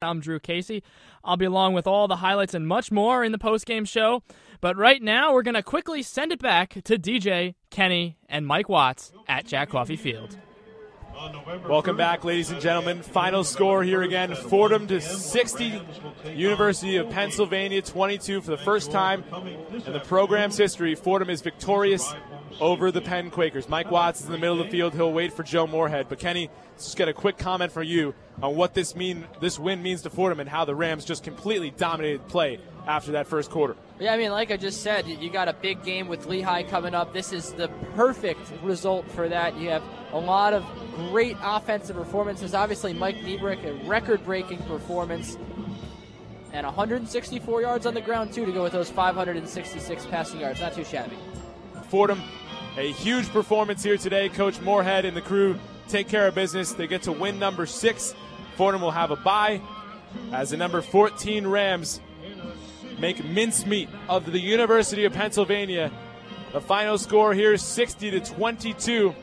I'm Drew Casey. I'll be along with all the highlights and much more in the post-game show. But right now, we're going to quickly send it back to DJ, Kenny, and Mike Watts at Jack Coffey Field. Welcome back, ladies and gentlemen. Final score here again Fordham to 60, University of Pennsylvania 22 for the first time in the program's history. Fordham is victorious over the Penn Quakers. Mike Watts is in the middle of the field. He'll wait for Joe Moorhead. But Kenny, just get a quick comment from you on what this mean this win means to Fordham and how the Rams just completely dominated play after that first quarter. Yeah, I mean, like I just said, you got a big game with Lehigh coming up. This is the perfect result for that. You have a lot of great offensive performances. Obviously, Mike Nebrich, a record breaking performance. And 164 yards on the ground, too, to go with those 566 passing yards. Not too shabby. Fordham, a huge performance here today. Coach Moorhead and the crew take care of business. They get to win number six. Fordham will have a bye as the number 14 Rams make mincemeat of the University of Pennsylvania. The final score here is 60 to 22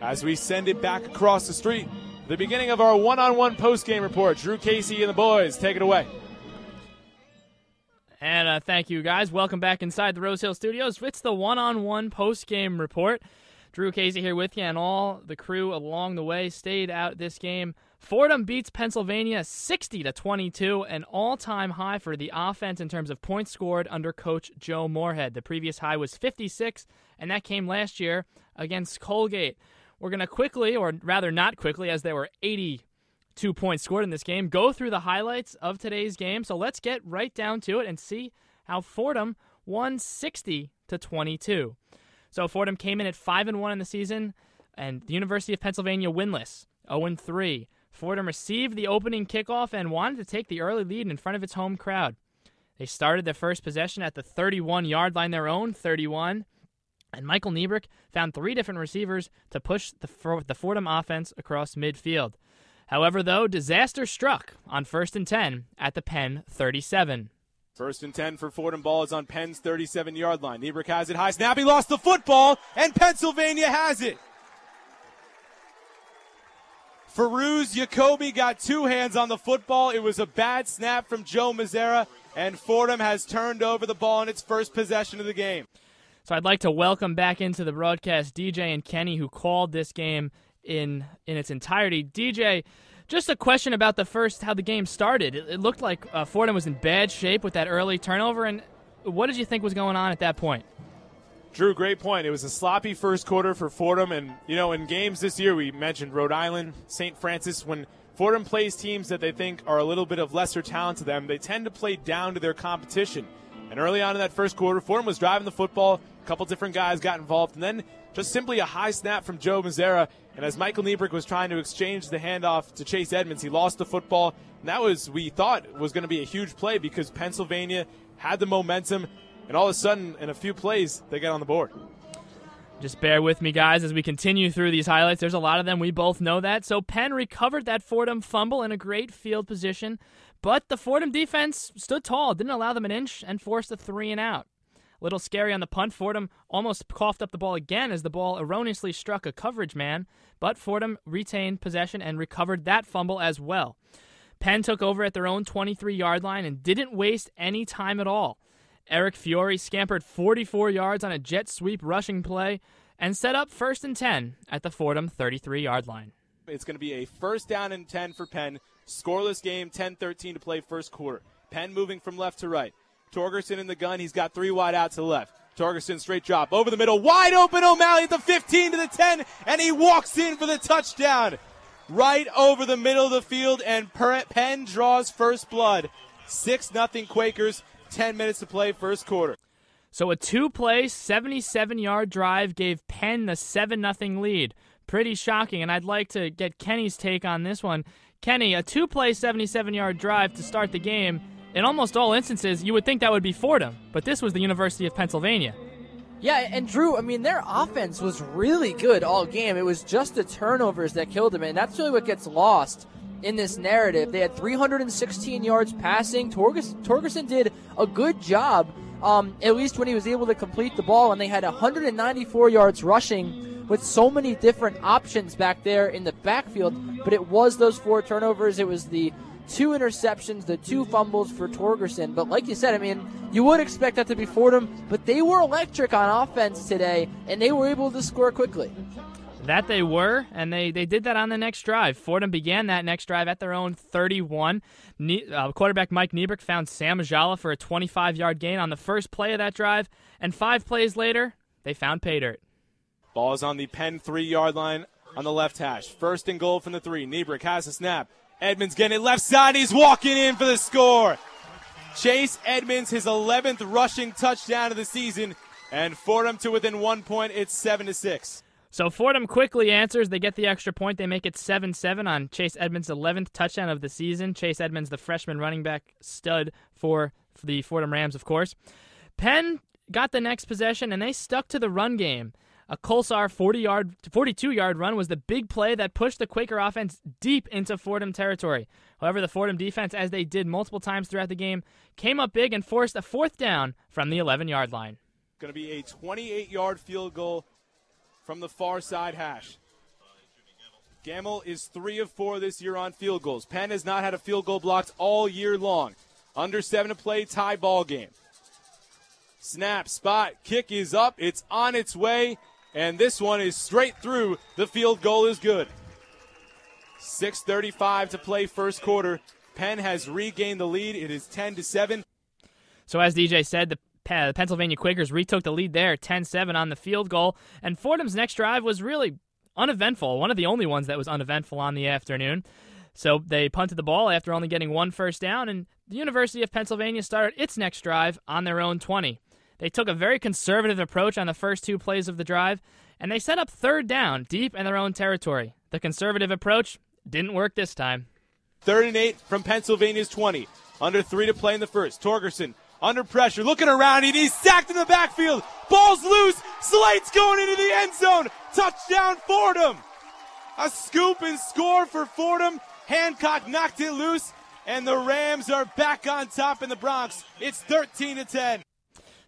as we send it back across the street. The beginning of our one on one post game report. Drew Casey and the boys, take it away. And uh, thank you, guys. Welcome back inside the Rose Hill Studios. It's the one on one post game report. Drew Casey here with you, and all the crew along the way stayed out this game. Fordham beats Pennsylvania 60 to 22, an all-time high for the offense in terms of points scored under coach Joe Moorhead. The previous high was 56, and that came last year against Colgate. We're going to quickly, or rather not quickly, as there were 82 points scored in this game, go through the highlights of today's game. So let's get right down to it and see how Fordham won 60 to 22. So Fordham came in at 5 and 1 in the season, and the University of Pennsylvania winless, 0 and 3. Fordham received the opening kickoff and wanted to take the early lead in front of its home crowd. They started their first possession at the 31 yard line, their own 31. And Michael Nebrich found three different receivers to push the, the Fordham offense across midfield. However, though, disaster struck on first and 10 at the Penn 37. First and 10 for Fordham ball is on Penn's 37 yard line. Nebrich has it high snap. He lost the football, and Pennsylvania has it. Farouz Jacoby got two hands on the football. It was a bad snap from Joe Mazzara, and Fordham has turned over the ball in its first possession of the game. So I'd like to welcome back into the broadcast DJ and Kenny, who called this game in in its entirety. DJ, just a question about the first how the game started. It, it looked like uh, Fordham was in bad shape with that early turnover, and what did you think was going on at that point? Drew, great point. It was a sloppy first quarter for Fordham, and you know, in games this year, we mentioned Rhode Island, St. Francis. When Fordham plays teams that they think are a little bit of lesser talent to them, they tend to play down to their competition. And early on in that first quarter, Fordham was driving the football. A couple different guys got involved, and then just simply a high snap from Joe Mazzara. And as Michael Nebrich was trying to exchange the handoff to Chase Edmonds, he lost the football. And that was, we thought, was going to be a huge play because Pennsylvania had the momentum and all of a sudden, in a few plays, they get on the board. Just bear with me, guys, as we continue through these highlights. There's a lot of them. We both know that. So Penn recovered that Fordham fumble in a great field position, but the Fordham defense stood tall, didn't allow them an inch, and forced a three and out. Little scary on the punt. Fordham almost coughed up the ball again as the ball erroneously struck a coverage man, but Fordham retained possession and recovered that fumble as well. Penn took over at their own 23 yard line and didn't waste any time at all. Eric Fiore scampered 44 yards on a jet sweep rushing play and set up first and 10 at the Fordham 33 yard line. It's going to be a first down and 10 for Penn. Scoreless game, 10 13 to play first quarter. Penn moving from left to right. Torgersen in the gun. He's got three wide out to left. Torgersen straight drop over the middle. Wide open O'Malley at the 15 to the 10, and he walks in for the touchdown. Right over the middle of the field, and Penn draws first blood. 6 0 Quakers. 10 minutes to play, first quarter. So a two play, 77 yard drive gave Penn the 7 0 lead. Pretty shocking, and I'd like to get Kenny's take on this one. Kenny, a two play, 77 yard drive to start the game. In almost all instances, you would think that would be Fordham, but this was the University of Pennsylvania. Yeah, and Drew, I mean, their offense was really good all game. It was just the turnovers that killed them, and that's really what gets lost in this narrative. They had 316 yards passing. Torgersen did a good job, um, at least when he was able to complete the ball, and they had 194 yards rushing with so many different options back there in the backfield. But it was those four turnovers. It was the two interceptions, the two fumbles for Torgersen. But like you said, I mean, you would expect that to be Fordham, but they were electric on offense today, and they were able to score quickly. That they were, and they, they did that on the next drive. Fordham began that next drive at their own 31. Ne- uh, quarterback Mike Nebrich found Sam Ajala for a 25 yard gain on the first play of that drive, and five plays later, they found pay dirt. Ball is on the Penn three yard line on the left hash. First and goal from the three. Nebrich has a snap. Edmonds getting it left side. He's walking in for the score. Chase Edmonds, his 11th rushing touchdown of the season, and Fordham to within one point. It's seven to six. So Fordham quickly answers. They get the extra point. They make it 7 7 on Chase Edmonds' 11th touchdown of the season. Chase Edmonds, the freshman running back stud for the Fordham Rams, of course. Penn got the next possession, and they stuck to the run game. A Kolsar 40 yard, 42 yard run was the big play that pushed the Quaker offense deep into Fordham territory. However, the Fordham defense, as they did multiple times throughout the game, came up big and forced a fourth down from the 11 yard line. Going to be a 28 yard field goal from the far side hash. Gamble is three of four this year on field goals. Penn has not had a field goal blocked all year long. Under seven to play, tie ball game. Snap, spot, kick is up. It's on its way, and this one is straight through. The field goal is good. 6:35 to play first quarter. Penn has regained the lead. It is 10 to 7. So as DJ said, the Pennsylvania Quakers retook the lead there, 10-7 on the field goal, and Fordham's next drive was really uneventful. One of the only ones that was uneventful on the afternoon. So they punted the ball after only getting one first down, and the University of Pennsylvania started its next drive on their own 20. They took a very conservative approach on the first two plays of the drive, and they set up third down deep in their own territory. The conservative approach didn't work this time. Third and eight from Pennsylvania's 20. Under three to play in the first. Torgersen under pressure, looking around, and he's sacked in the backfield. Ball's loose. Slate's going into the end zone. Touchdown, Fordham. A scoop and score for Fordham. Hancock knocked it loose, and the Rams are back on top in the Bronx. It's 13 to 10.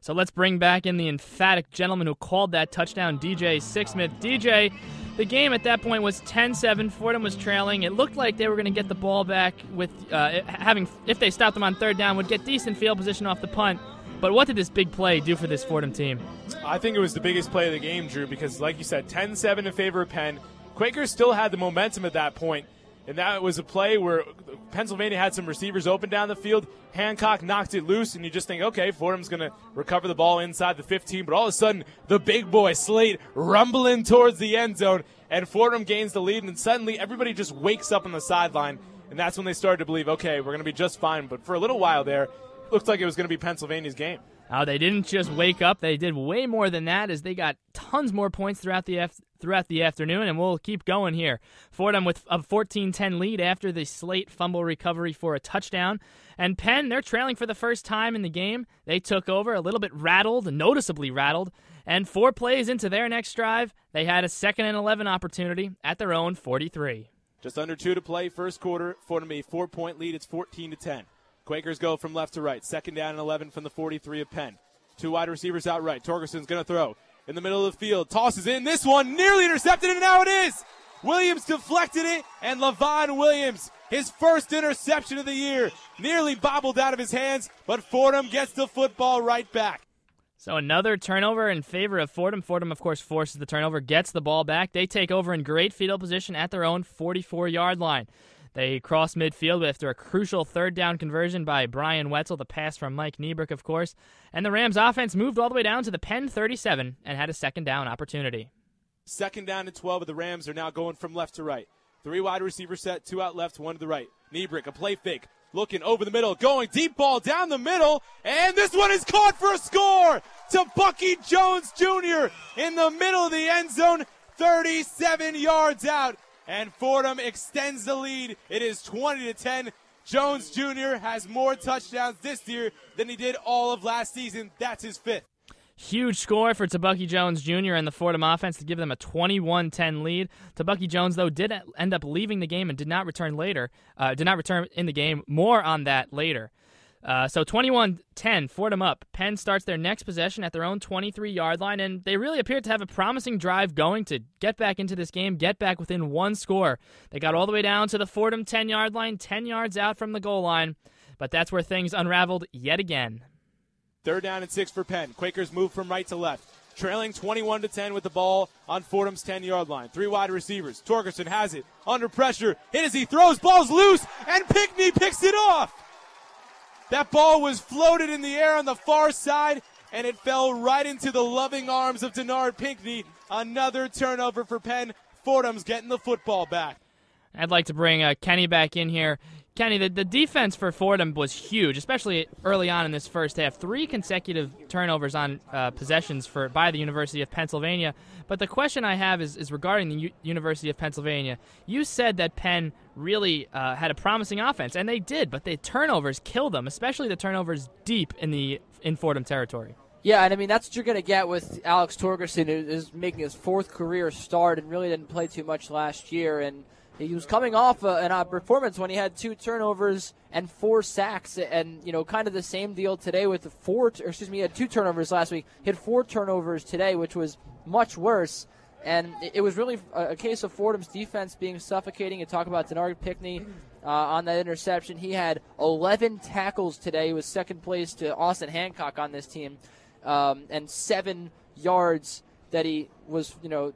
So let's bring back in the emphatic gentleman who called that touchdown, DJ Sixsmith. DJ, the game at that point was 10-7. Fordham was trailing. It looked like they were going to get the ball back with uh, having if they stopped them on third down would get decent field position off the punt. But what did this big play do for this Fordham team? I think it was the biggest play of the game, Drew, because like you said, 10-7 in favor of Penn. Quakers still had the momentum at that point, and that was a play where Pennsylvania had some receivers open down the field. Hancock knocked it loose, and you just think, okay, Fordham's going to recover the ball inside the 15. But all of a sudden, the big boy Slate rumbling towards the end zone, and Fordham gains the lead, and suddenly everybody just wakes up on the sideline, and that's when they started to believe, okay, we're going to be just fine. But for a little while there, it looked like it was going to be Pennsylvania's game. Oh, they didn't just wake up; they did way more than that, as they got tons more points throughout the af- throughout the afternoon, and we'll keep going here. Fordham with a 14-10 lead after the Slate fumble recovery for a touchdown, and Penn they're trailing for the first time in the game. They took over a little bit rattled, noticeably rattled, and four plays into their next drive, they had a second and 11 opportunity at their own 43. Just under two to play, first quarter. Fordham a four-point lead. It's 14 to 10. Quakers go from left to right. Second down and 11 from the 43 of Penn. Two wide receivers out right. Torgersen's going to throw in the middle of the field. Tosses in. This one nearly intercepted, and now it is. Williams deflected it, and Levon Williams, his first interception of the year, nearly bobbled out of his hands, but Fordham gets the football right back. So another turnover in favor of Fordham. Fordham, of course, forces the turnover, gets the ball back. They take over in great field position at their own 44 yard line. They cross midfield after a crucial third down conversion by Brian Wetzel, the pass from Mike Nebrich, of course. And the Rams offense moved all the way down to the Penn 37 and had a second down opportunity. Second down and 12 of the Rams are now going from left to right. Three wide receiver set, two out left, one to the right. Nebrich, a play fake, looking over the middle, going deep ball down the middle, and this one is caught for a score to Bucky Jones Jr. in the middle of the end zone, 37 yards out and Fordham extends the lead. It is 20 to 10. Jones Jr. has more touchdowns this year than he did all of last season. That's his fifth. Huge score for Tebucky Jones Jr. and the Fordham offense to give them a 21 10 lead. Tebucky Jones, though, did end up leaving the game and did not return later, uh, did not return in the game. More on that later. Uh, so 21 10, Fordham up. Penn starts their next possession at their own 23 yard line, and they really appear to have a promising drive going to get back into this game, get back within one score. They got all the way down to the Fordham 10 yard line, 10 yards out from the goal line, but that's where things unraveled yet again. Third down and six for Penn. Quakers move from right to left. Trailing 21 to 10 with the ball on Fordham's 10 yard line. Three wide receivers. Torgersen has it under pressure. Hit as he throws. Ball's loose, and Pinkney picks it off. That ball was floated in the air on the far side, and it fell right into the loving arms of Denard Pinkney. Another turnover for Penn. Fordham's getting the football back. I'd like to bring uh, Kenny back in here. Kenny, the, the defense for Fordham was huge, especially early on in this first half. Three consecutive turnovers on uh, possessions for by the University of Pennsylvania. But the question I have is, is regarding the U- University of Pennsylvania. You said that Penn really uh, had a promising offense, and they did, but the turnovers killed them, especially the turnovers deep in the in Fordham territory. Yeah, and I mean that's what you're going to get with Alex Torgersen, who is making his fourth career start and really didn't play too much last year. And he was coming off a, an, a performance when he had two turnovers and four sacks, and you know, kind of the same deal today with four. Or excuse me, he had two turnovers last week. He had four turnovers today, which was much worse. And it, it was really a, a, case of Fordham's defense being suffocating. You talk about Denard Pinkney uh, on that interception. He had 11 tackles today. He was second place to Austin Hancock on this team, um, and seven yards that he was, you know,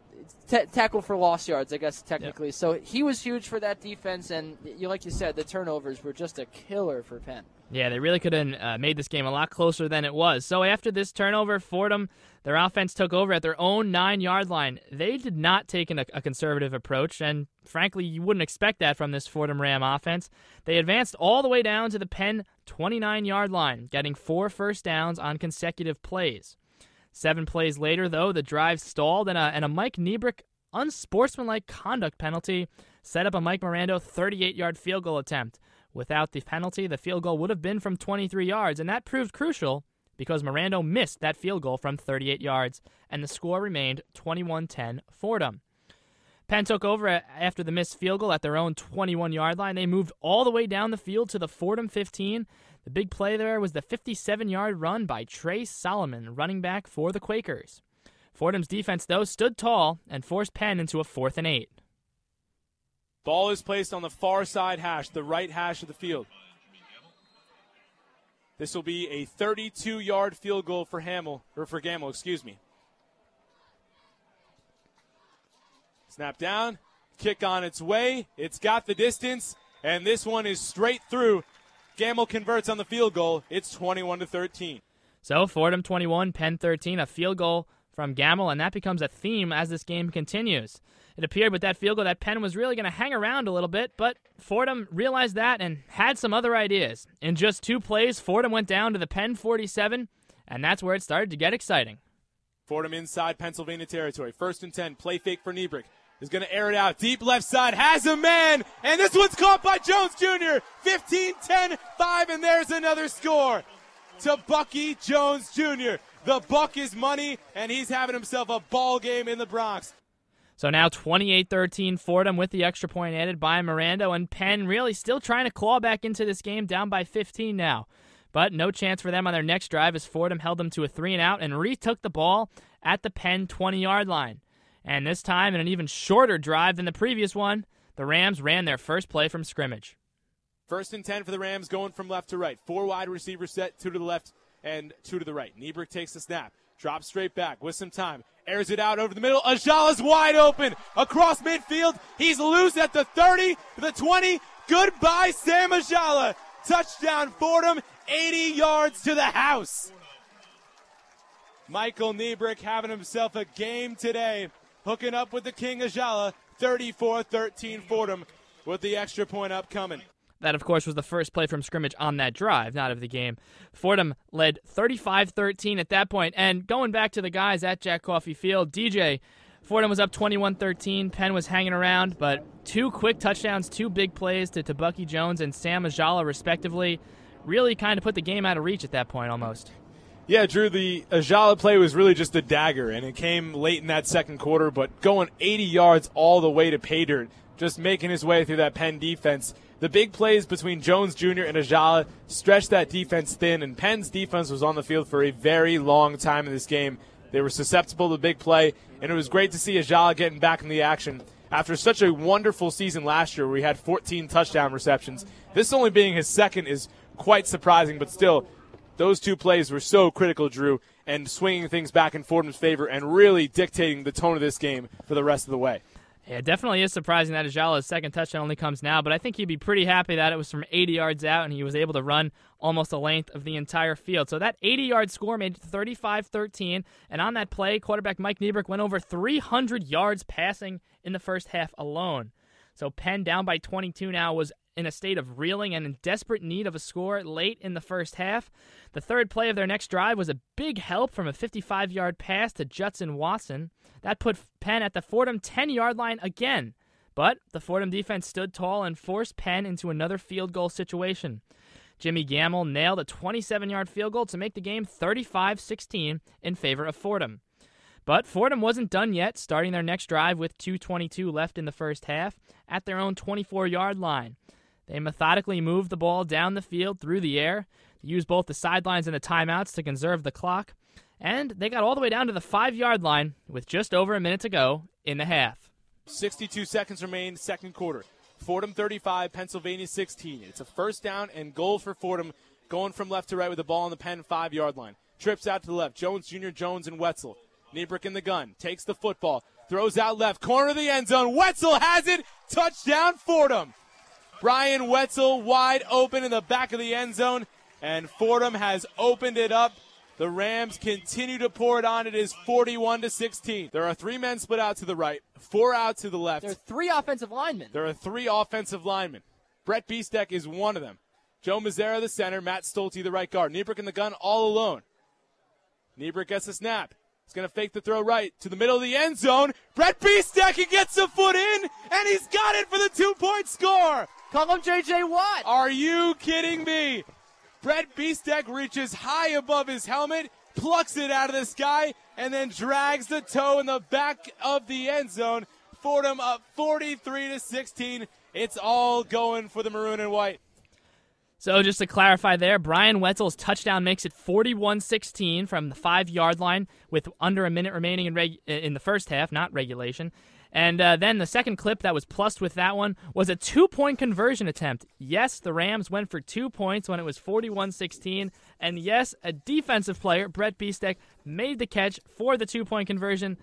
t- tackle for lost yards, I guess technically. So he was huge for that defense, and you like you said, the turnovers were just a killer for Penn. Yeah, they really could have uh, made this game a lot closer than it was. So after this turnover, Fordham, their offense took over at their own nine yard line. They did not take an, a conservative approach, and frankly, you wouldn't expect that from this Fordham Ram offense. They advanced all the way down to the Penn 29 yard line, getting four first downs on consecutive plays. Seven plays later, though, the drive stalled, and a, and a Mike Nebrich unsportsmanlike conduct penalty set up a Mike Mirando 38 yard field goal attempt. Without the penalty, the field goal would have been from 23 yards, and that proved crucial because Mirando missed that field goal from 38 yards, and the score remained 21 10 Fordham. Penn took over after the missed field goal at their own 21 yard line. They moved all the way down the field to the Fordham 15 the big play there was the 57 yard run by Trey Solomon, running back for the Quakers. Fordham's defense, though, stood tall and forced Penn into a fourth and eight. Ball is placed on the far side hash, the right hash of the field. This will be a 32 yard field goal for Hamill, or for Gamble, excuse me. Snap down, kick on its way. It's got the distance, and this one is straight through Gamble converts on the field goal. It's 21 to 13. So Fordham 21, Penn 13, a field goal from Gamble, and that becomes a theme as this game continues. It appeared with that field goal that Penn was really going to hang around a little bit, but Fordham realized that and had some other ideas. In just two plays, Fordham went down to the Penn 47, and that's where it started to get exciting. Fordham inside Pennsylvania territory. First and 10, play fake for Nebrich is going to air it out. Deep left side has a man, and this one's caught by Jones Jr. 15 10 5, and there's another score to Bucky Jones Jr. The buck is money, and he's having himself a ball game in the Bronx. So now 28 13 Fordham with the extra point added by Mirando, and Penn really still trying to claw back into this game down by 15 now. But no chance for them on their next drive as Fordham held them to a three and out and retook the ball at the Penn 20 yard line. And this time, in an even shorter drive than the previous one, the Rams ran their first play from scrimmage. First and 10 for the Rams going from left to right. Four wide receivers set, two to the left and two to the right. Nebrich takes the snap, drops straight back with some time, airs it out over the middle. Ajala's wide open across midfield. He's loose at the 30, the 20. Goodbye, Sam Ajala. Touchdown, Fordham, 80 yards to the house. Michael Nebrich having himself a game today hooking up with the King Ajala, 34-13 Fordham with the extra point upcoming. That, of course, was the first play from scrimmage on that drive, not of the game. Fordham led 35 13 at that point. And going back to the guys at Jack Coffey Field, DJ, Fordham was up 21 13. Penn was hanging around, but two quick touchdowns, two big plays to, to Bucky Jones and Sam Ajala, respectively, really kind of put the game out of reach at that point almost. Yeah, Drew, the Ajala play was really just a dagger, and it came late in that second quarter, but going 80 yards all the way to pay dirt, just making his way through that Penn defense. the big plays between Jones Jr. and Ajala stretched that defense thin, and Penn's defense was on the field for a very long time in this game. They were susceptible to big play, and it was great to see Ajala getting back in the action after such a wonderful season last year where he had 14 touchdown receptions. This only being his second is quite surprising, but still, those two plays were so critical, Drew, and swinging things back in Fordham's favor and really dictating the tone of this game for the rest of the way. Yeah, it definitely is surprising that Ajala's second touchdown only comes now, but I think he'd be pretty happy that it was from 80 yards out and he was able to run almost the length of the entire field. So that 80 yard score made it 35 13. And on that play, quarterback Mike Nebrich went over 300 yards passing in the first half alone. So Penn down by 22 now was in a state of reeling and in desperate need of a score late in the first half. The third play of their next drive was a big help from a 55 yard pass to Justin Watson. That put Penn at the Fordham 10 yard line again. But the Fordham defense stood tall and forced Penn into another field goal situation. Jimmy Gamble nailed a 27 yard field goal to make the game 35 16 in favor of Fordham. But Fordham wasn't done yet, starting their next drive with 2.22 left in the first half at their own 24 yard line. They methodically moved the ball down the field through the air, they used both the sidelines and the timeouts to conserve the clock, and they got all the way down to the five yard line with just over a minute to go in the half. 62 seconds remain, second quarter. Fordham 35, Pennsylvania 16. It's a first down and goal for Fordham, going from left to right with the ball on the Penn five yard line. Trips out to the left. Jones Jr., Jones, and Wetzel. Nebrich in the gun. Takes the football. Throws out left. Corner of the end zone. Wetzel has it. Touchdown, Fordham. Brian Wetzel wide open in the back of the end zone, and Fordham has opened it up. The Rams continue to pour it on. It is 41 to 16. There are three men split out to the right, four out to the left. There are three offensive linemen. There are three offensive linemen. Brett Biestek is one of them. Joe Mazzara, the center. Matt Stolte, the right guard. Nebrich in the gun all alone. Nebrich gets a snap. He's going to fake the throw right to the middle of the end zone. Brett Biestek, he gets a foot in, and he's got it for the two-point score. Call him J.J. Watt. Are you kidding me? Brett Biestek reaches high above his helmet, plucks it out of the sky, and then drags the toe in the back of the end zone. Fordham up 43 to 16. It's all going for the maroon and white. So just to clarify there, Brian Wetzel's touchdown makes it 41-16 from the 5-yard line with under a minute remaining in reg- in the first half, not regulation. And uh, then the second clip that was plussed with that one was a two point conversion attempt. Yes, the Rams went for two points when it was 41 16. And yes, a defensive player, Brett Biestek, made the catch for the two point conversion.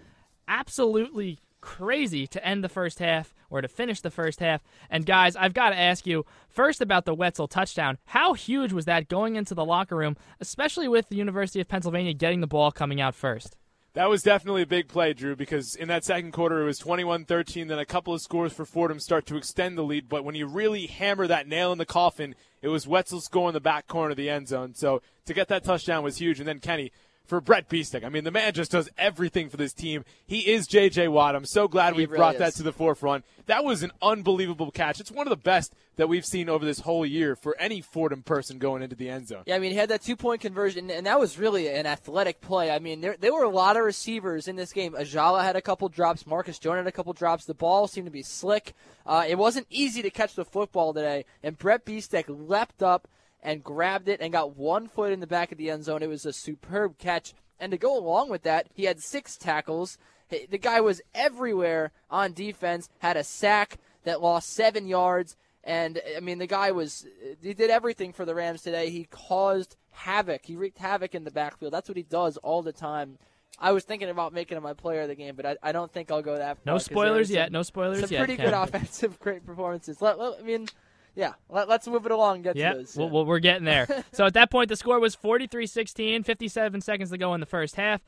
Absolutely crazy to end the first half or to finish the first half. And guys, I've got to ask you first about the Wetzel touchdown. How huge was that going into the locker room, especially with the University of Pennsylvania getting the ball coming out first? That was definitely a big play, Drew, because in that second quarter it was 21-13. Then a couple of scores for Fordham start to extend the lead. But when you really hammer that nail in the coffin, it was Wetzel score in the back corner of the end zone. So to get that touchdown was huge. And then Kenny, for Brett Biestek. I mean, the man just does everything for this team. He is J.J. Watt. I'm so glad we really brought is. that to the forefront. That was an unbelievable catch. It's one of the best that we've seen over this whole year for any Fordham person going into the end zone. Yeah, I mean, he had that two point conversion, and that was really an athletic play. I mean, there, there were a lot of receivers in this game. Ajala had a couple drops, Marcus Jones had a couple drops. The ball seemed to be slick. Uh, it wasn't easy to catch the football today, and Brett Biestek leapt up and grabbed it and got one foot in the back of the end zone. It was a superb catch. And to go along with that, he had six tackles. The guy was everywhere on defense, had a sack that lost seven yards. And I mean, the guy was, he did everything for the Rams today. He caused havoc. He wreaked havoc in the backfield. That's what he does all the time. I was thinking about making him my player of the game, but I, I don't think I'll go that far. No spoilers are yet. No spoilers Some yet. pretty Ken. good offensive, great performances. Let, let- I mean, yeah, let, us move it along and get Yeah, to those. well, well, we're getting there. so at that point, the score was 43-16, 57 seconds to go in the first half.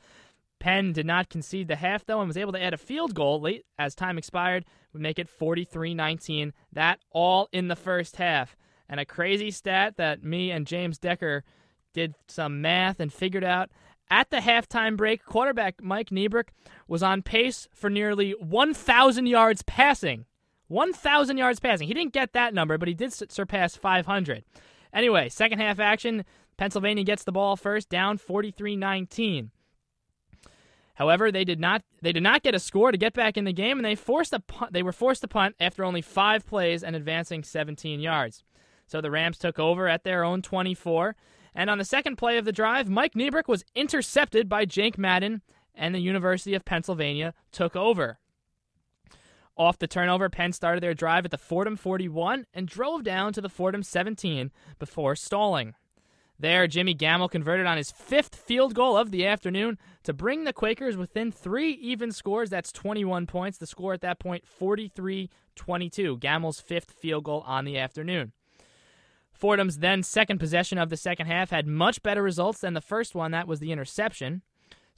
Penn did not concede the half, though, and was able to add a field goal late as time expired, would make it 43-19. That all in the first half. And a crazy stat that me and James Decker did some math and figured out. At the halftime break, quarterback Mike Nebrich was on pace for nearly 1,000 yards passing. 1,000 yards passing. He didn't get that number, but he did surpass 500. Anyway, second half action. Pennsylvania gets the ball first, down 43 19. However, they did not they did not get a score to get back in the game, and they forced a punt, they were forced to punt after only five plays and advancing 17 yards. So the Rams took over at their own 24, and on the second play of the drive, Mike Nebrich was intercepted by Jake Madden, and the University of Pennsylvania took over. Off the turnover, Penn started their drive at the Fordham 41 and drove down to the Fordham 17 before stalling. There, Jimmy Gamble converted on his fifth field goal of the afternoon to bring the Quakers within three even scores. That's 21 points. The score at that point, 43 22. Gamble's fifth field goal on the afternoon. Fordham's then second possession of the second half had much better results than the first one. That was the interception.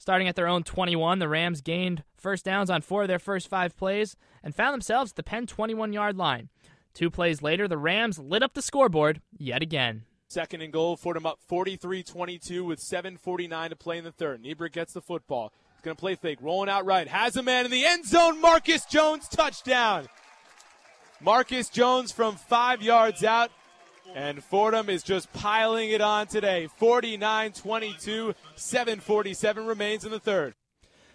Starting at their own 21, the Rams gained first downs on four of their first five plays and found themselves at the Penn 21 yard line. Two plays later, the Rams lit up the scoreboard yet again. Second and goal. Fordham up 43-22 with 7:49 to play in the third. Nebrich gets the football. He's going to play fake, rolling out right. Has a man in the end zone. Marcus Jones touchdown. Marcus Jones from five yards out. And Fordham is just piling it on today. 49-22, 7:47 remains in the third.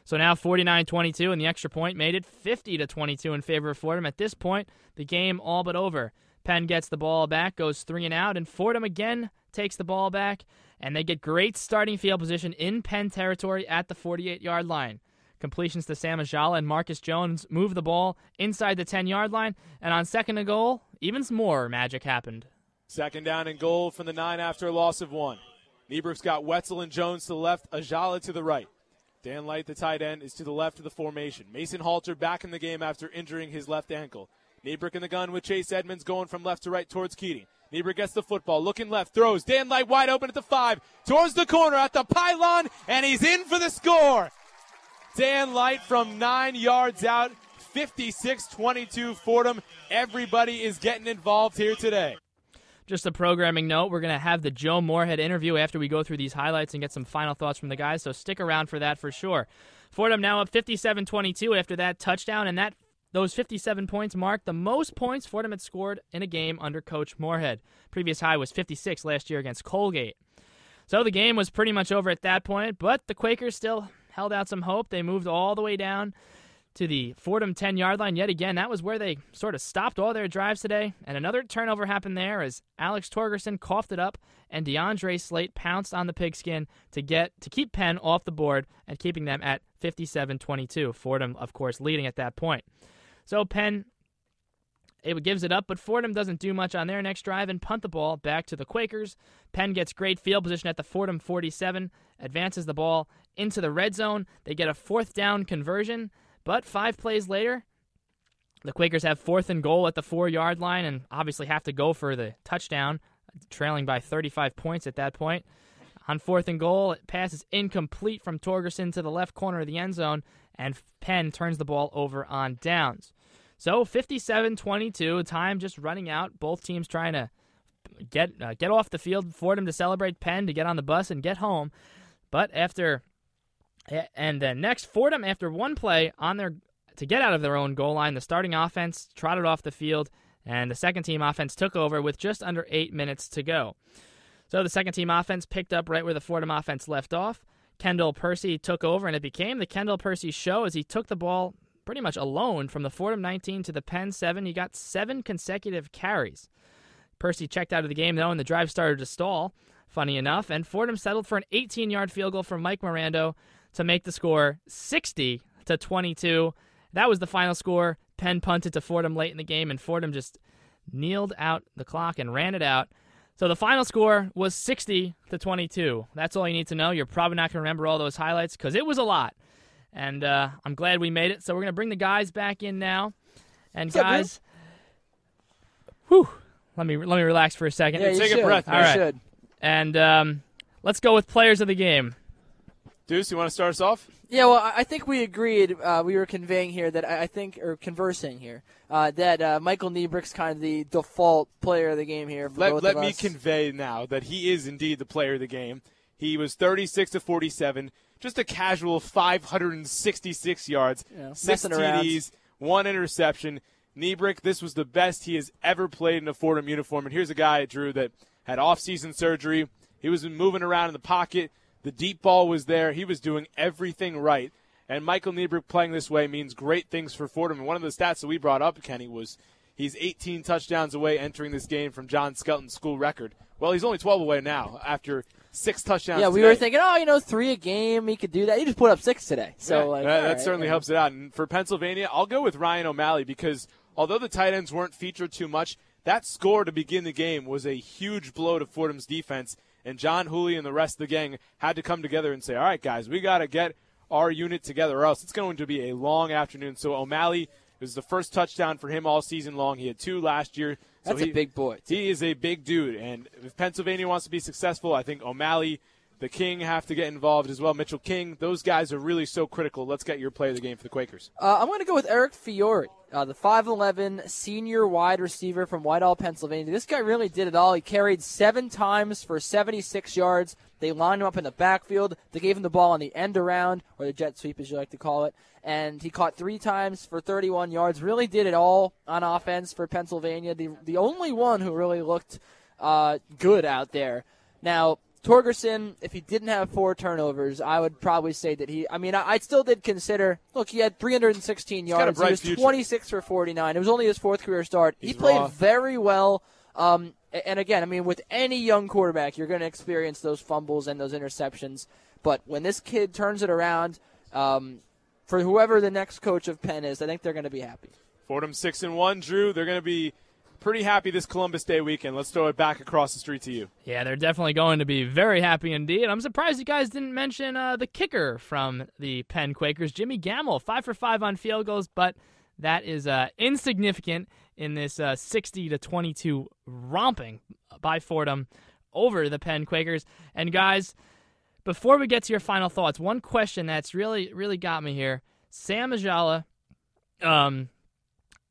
So now 49-22 and the extra point made it 50 to 22 in favor of Fordham. At this point, the game all but over. Penn gets the ball back, goes three and out, and Fordham again takes the ball back, and they get great starting field position in Penn territory at the 48 yard line. Completions to Sam Ajala and Marcus Jones move the ball inside the 10 yard line, and on second and goal, even some more magic happened. Second down and goal from the nine after a loss of one. Nebrich's got Wetzel and Jones to the left, Ajala to the right. Dan Light, the tight end, is to the left of the formation. Mason Halter back in the game after injuring his left ankle. Nebrich in the gun with Chase Edmonds going from left to right towards Keating. Nebrich gets the football, looking left, throws. Dan Light wide open at the five, towards the corner at the pylon, and he's in for the score. Dan Light from nine yards out, 56 22 Fordham. Everybody is getting involved here today. Just a programming note, we're going to have the Joe Moorhead interview after we go through these highlights and get some final thoughts from the guys, so stick around for that for sure. Fordham now up 57 22 after that touchdown, and that those 57 points mark the most points Fordham had scored in a game under Coach Moorhead. Previous high was 56 last year against Colgate. So the game was pretty much over at that point, but the Quakers still held out some hope. They moved all the way down to the Fordham 10 yard line yet again. That was where they sort of stopped all their drives today. And another turnover happened there as Alex Torgersen coughed it up and DeAndre Slate pounced on the pigskin to get to keep Penn off the board and keeping them at 57 22. Fordham, of course, leading at that point. So Penn it gives it up, but Fordham doesn't do much on their next drive and punt the ball back to the Quakers. Penn gets great field position at the Fordham 47, advances the ball into the red zone. They get a fourth down conversion, but five plays later, the Quakers have fourth and goal at the four yard line and obviously have to go for the touchdown, trailing by 35 points at that point. On fourth and goal, it passes incomplete from Torgersen to the left corner of the end zone, and Penn turns the ball over on downs. So 57-22, time just running out. Both teams trying to get uh, get off the field for them to celebrate Penn to get on the bus and get home. But after and then next Fordham after one play on their to get out of their own goal line, the starting offense trotted off the field and the second team offense took over with just under 8 minutes to go. So the second team offense picked up right where the Fordham offense left off. Kendall Percy took over, and it became the Kendall Percy show as he took the ball pretty much alone from the Fordham 19 to the Penn 7. He got seven consecutive carries. Percy checked out of the game, though, and the drive started to stall, funny enough, and Fordham settled for an 18 yard field goal from Mike Mirando to make the score 60 to 22. That was the final score. Penn punted to Fordham late in the game, and Fordham just kneeled out the clock and ran it out. So the final score was 60 to 22. That's all you need to know. You're probably not going to remember all those highlights because it was a lot. And uh, I'm glad we made it. So we're going to bring the guys back in now. And What's up, guys, whew, let me let me relax for a second. Yeah, you Take a should. breath, You man. All right. should. And um, let's go with players of the game. Deuce, you want to start us off? Yeah, well, I think we agreed. Uh, we were conveying here that I I think, or conversing here, uh, that uh, Michael Nebrich's kind of the default player of the game here. For Let, let me us. convey now that he is indeed the player of the game. He was 36 to 47, just a casual 566 yards, Yeah, six. TDs, one interception. Nebrich, this was the best he has ever played in a Fordham uniform. And here's a guy, Drew, that had off-season surgery. He was moving around in the pocket. The deep ball was there. He was doing everything right. And Michael Nebrich playing this way means great things for Fordham. And one of the stats that we brought up, Kenny, was he's 18 touchdowns away entering this game from John Skelton's school record. Well, he's only 12 away now after six touchdowns. Yeah, we today. were thinking, oh, you know, three a game, he could do that. He just put up six today. So Yeah, like, that, that right, certainly yeah. helps it out. And for Pennsylvania, I'll go with Ryan O'Malley because although the tight ends weren't featured too much, that score to begin the game was a huge blow to Fordham's defense. And John Hooley and the rest of the gang had to come together and say, all right, guys, we got to get our unit together, or else it's going to be a long afternoon. So O'Malley it was the first touchdown for him all season long. He had two last year. So That's he- a big boy. too. he is a big dude, and if Pennsylvania wants to be successful, I think O'Malley, the King have to get involved as well. Mitchell King, those guys are really so critical. Let's get your play of the game for the Quakers. Uh, I'm going to go with Eric Fiore, uh, the 5'11 senior wide receiver from Whitehall, Pennsylvania. This guy really did it all. He carried seven times for 76 yards. They lined him up in the backfield. They gave him the ball on the end around, or the jet sweep, as you like to call it. And he caught three times for 31 yards. Really did it all on offense for Pennsylvania. The, the only one who really looked uh, good out there. Now, Torgersen, if he didn't have four turnovers, I would probably say that he. I mean, I, I still did consider. Look, he had 316 got a yards. He was future. 26 for 49. It was only his fourth career start. he played raw. very well. Um, and again, I mean, with any young quarterback, you're going to experience those fumbles and those interceptions. But when this kid turns it around, um, for whoever the next coach of Penn is, I think they're going to be happy. Fordham six and one. Drew, they're going to be pretty happy this Columbus Day weekend. Let's throw it back across the street to you. Yeah, they're definitely going to be very happy indeed. I'm surprised you guys didn't mention uh, the kicker from the Penn Quakers, Jimmy Gamble, five for five on field goals, but that is uh, insignificant in this uh, 60 to 22 romping by Fordham over the Penn Quakers. And guys, before we get to your final thoughts, one question that's really really got me here: Sam Ajala, um,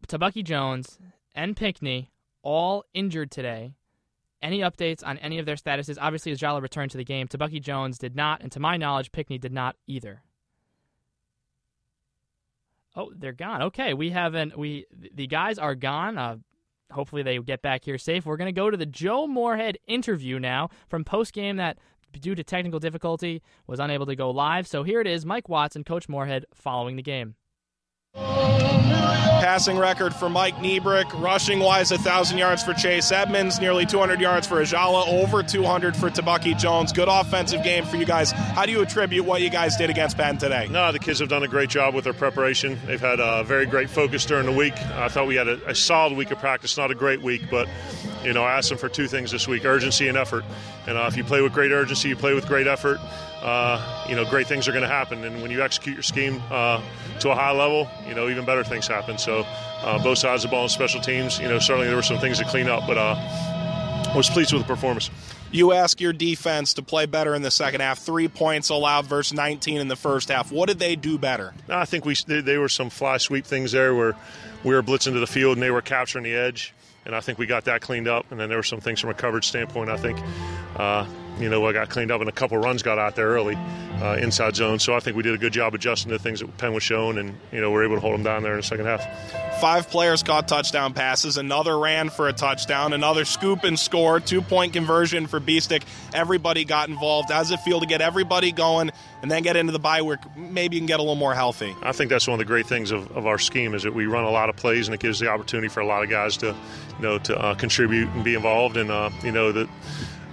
Tebucky Jones, and Pinckney all injured today. Any updates on any of their statuses? Obviously, Ajala returned to the game. Tebucky Jones did not, and to my knowledge, Pinckney did not either. Oh, they're gone. Okay, we haven't. We the guys are gone. Uh, hopefully, they get back here safe. We're going to go to the Joe Moorhead interview now from post game that, due to technical difficulty, was unable to go live. So here it is: Mike Watts and Coach Moorhead following the game. Passing record for Mike Nebrich, rushing wise, 1,000 yards for Chase Edmonds, nearly 200 yards for Ajala, over 200 for Tebucky Jones. Good offensive game for you guys. How do you attribute what you guys did against Penn today? No, the kids have done a great job with their preparation. They've had a very great focus during the week. I thought we had a, a solid week of practice, not a great week, but you know, I asked them for two things this week: urgency and effort. And uh, if you play with great urgency, you play with great effort. Uh, you know, great things are going to happen. And when you execute your scheme uh, to a high level, you know, even better things happen. So, uh, both sides of the ball and special teams, you know, certainly there were some things to clean up, but uh, I was pleased with the performance. You ask your defense to play better in the second half. Three points allowed versus 19 in the first half. What did they do better? No, I think we there were some fly sweep things there where we were blitzing to the field and they were capturing the edge, and I think we got that cleaned up. And then there were some things from a coverage standpoint. I think, uh, you know, I got cleaned up and a couple runs got out there early uh, inside zone. So I think we did a good job adjusting to things that Penn was showing, and you know, we're able to hold them down there in the second half. Five players caught touchdown passes. Another ran for a touchdown. Another scoop and score. Two point conversion for Biestek. Everybody got involved. How does it feel to get everybody going and then get into the bye where maybe you can get a little more healthy? I think that's one of the great things of, of our scheme is that we run a lot of plays and it gives the opportunity for a lot of guys to, you know, to uh, contribute and be involved. And uh, you know that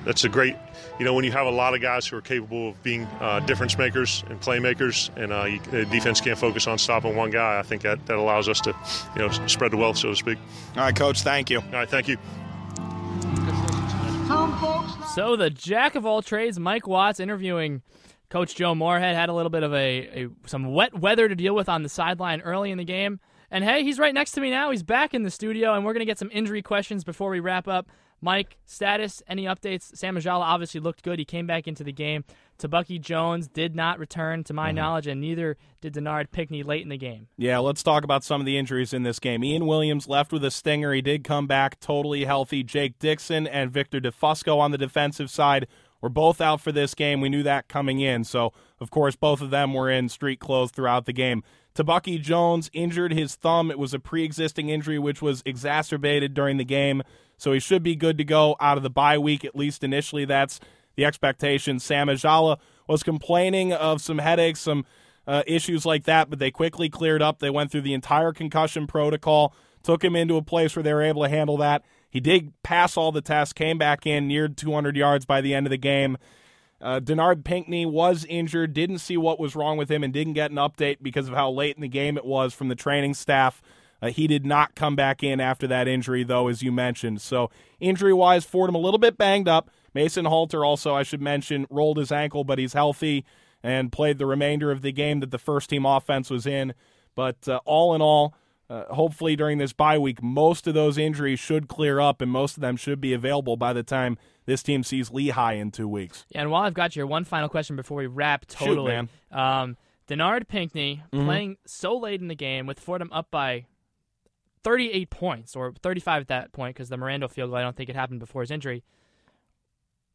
that's a great, you know, when you have a lot of guys who are capable of being uh, difference makers and playmakers, and uh, you, the defense can't focus on stopping one guy. I think that, that allows us to, you know, spread the wealth, so to speak. All right, Coach, thank you. All right, thank you. So the jack of all trades, Mike Watts, interviewing Coach Joe Moorhead, had a little bit of a, a some wet weather to deal with on the sideline early in the game. And hey, he's right next to me now. He's back in the studio, and we're gonna get some injury questions before we wrap up. Mike, status, any updates? Sam Ajala obviously looked good. He came back into the game. Tebucky Jones did not return, to my mm-hmm. knowledge, and neither did Denard Pinkney late in the game. Yeah, let's talk about some of the injuries in this game. Ian Williams left with a stinger. He did come back totally healthy. Jake Dixon and Victor DeFusco on the defensive side were both out for this game. We knew that coming in. So, of course, both of them were in street clothes throughout the game. Tebucky Jones injured his thumb. It was a pre existing injury which was exacerbated during the game. So he should be good to go out of the bye week, at least initially. That's the expectation. Sam Ajala was complaining of some headaches, some uh, issues like that, but they quickly cleared up. They went through the entire concussion protocol, took him into a place where they were able to handle that. He did pass all the tests, came back in, neared 200 yards by the end of the game. Uh, Denard Pinkney was injured, didn't see what was wrong with him, and didn't get an update because of how late in the game it was from the training staff. Uh, he did not come back in after that injury, though, as you mentioned. So, injury wise, Fordham a little bit banged up. Mason Halter also, I should mention, rolled his ankle, but he's healthy and played the remainder of the game that the first team offense was in. But uh, all in all, uh, hopefully during this bye week, most of those injuries should clear up and most of them should be available by the time this team sees Lehigh in two weeks. Yeah, and while I've got your one final question before we wrap, totally. Shoot, um, Denard Pinkney Mhm. playing so late in the game with Fordham up by 38 points, or 35 at that point, because the Mirando field goal, I don't think it happened before his injury.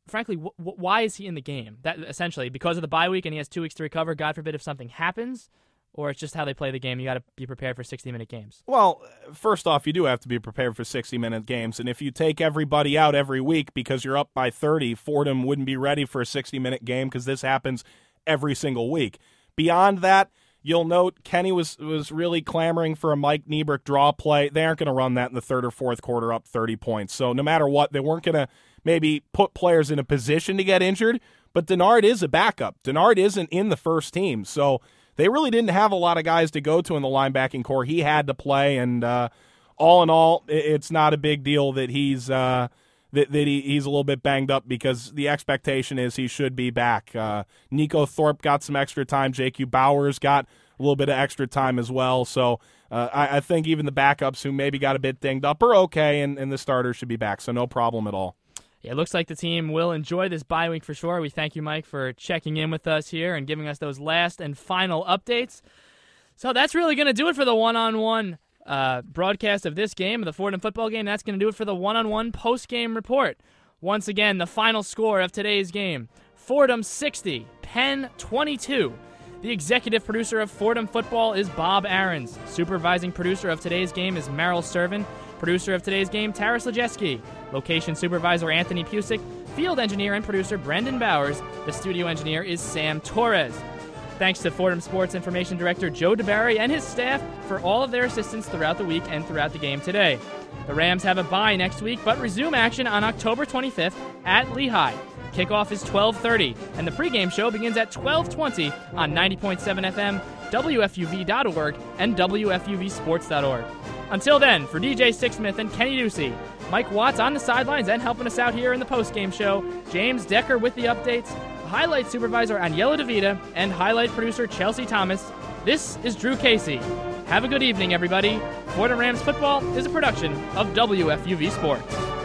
Frankly, wh- wh- why is he in the game? That essentially because of the bye week and he has two weeks to recover. God forbid if something happens, or it's just how they play the game. You got to be prepared for 60 minute games. Well, first off, you do have to be prepared for 60 minute games. And if you take everybody out every week because you're up by 30, Fordham wouldn't be ready for a 60 minute game because this happens every single week. Beyond that, you'll note Kenny was, was really clamoring for a Mike Nebrich draw play. They aren't going to run that in the third or fourth quarter up 30 points. So no matter what, they weren't going to maybe put players in a position to get injured. But Denard is a backup. Denard isn't in the first team. So they really didn't have a lot of guys to go to in the linebacking corps. He had to play, and uh, all in all, it's not a big deal that he's uh, that, that he, he's a little bit banged up because the expectation is he should be back. Uh, Nico Thorpe got some extra time. J.Q. Bowers got a little bit of extra time as well. So uh, I, I think even the backups who maybe got a bit dinged up are okay, and, and the starters should be back. So no problem at all. It looks like the team will enjoy this bye week for sure. We thank you, Mike, for checking in with us here and giving us those last and final updates. So that's really going to do it for the one-on-one uh, broadcast of this game, the Fordham football game. That's going to do it for the one-on-one post-game report. Once again, the final score of today's game: Fordham 60, Penn 22. The executive producer of Fordham football is Bob Aarons. Supervising producer of today's game is Merrill Servin. Producer of today's game, Taras Lajeski. Location supervisor, Anthony Pusick. Field engineer and producer, Brendan Bowers. The studio engineer is Sam Torres. Thanks to Fordham Sports Information Director Joe DeBarry and his staff for all of their assistance throughout the week and throughout the game today. The Rams have a bye next week, but resume action on October 25th at Lehigh. Kickoff is 12:30, and the pregame show begins at 12:20 on 90.7 FM, WFUV.org, and WFUVSports.org. Until then, for DJ Sixsmith and Kenny Ducey, Mike Watts on the sidelines and helping us out here in the postgame show, James Decker with the updates, highlight supervisor Aniela DeVita, and highlight producer Chelsea Thomas. This is Drew Casey. Have a good evening, everybody. Fordham Rams football is a production of WFUV Sports.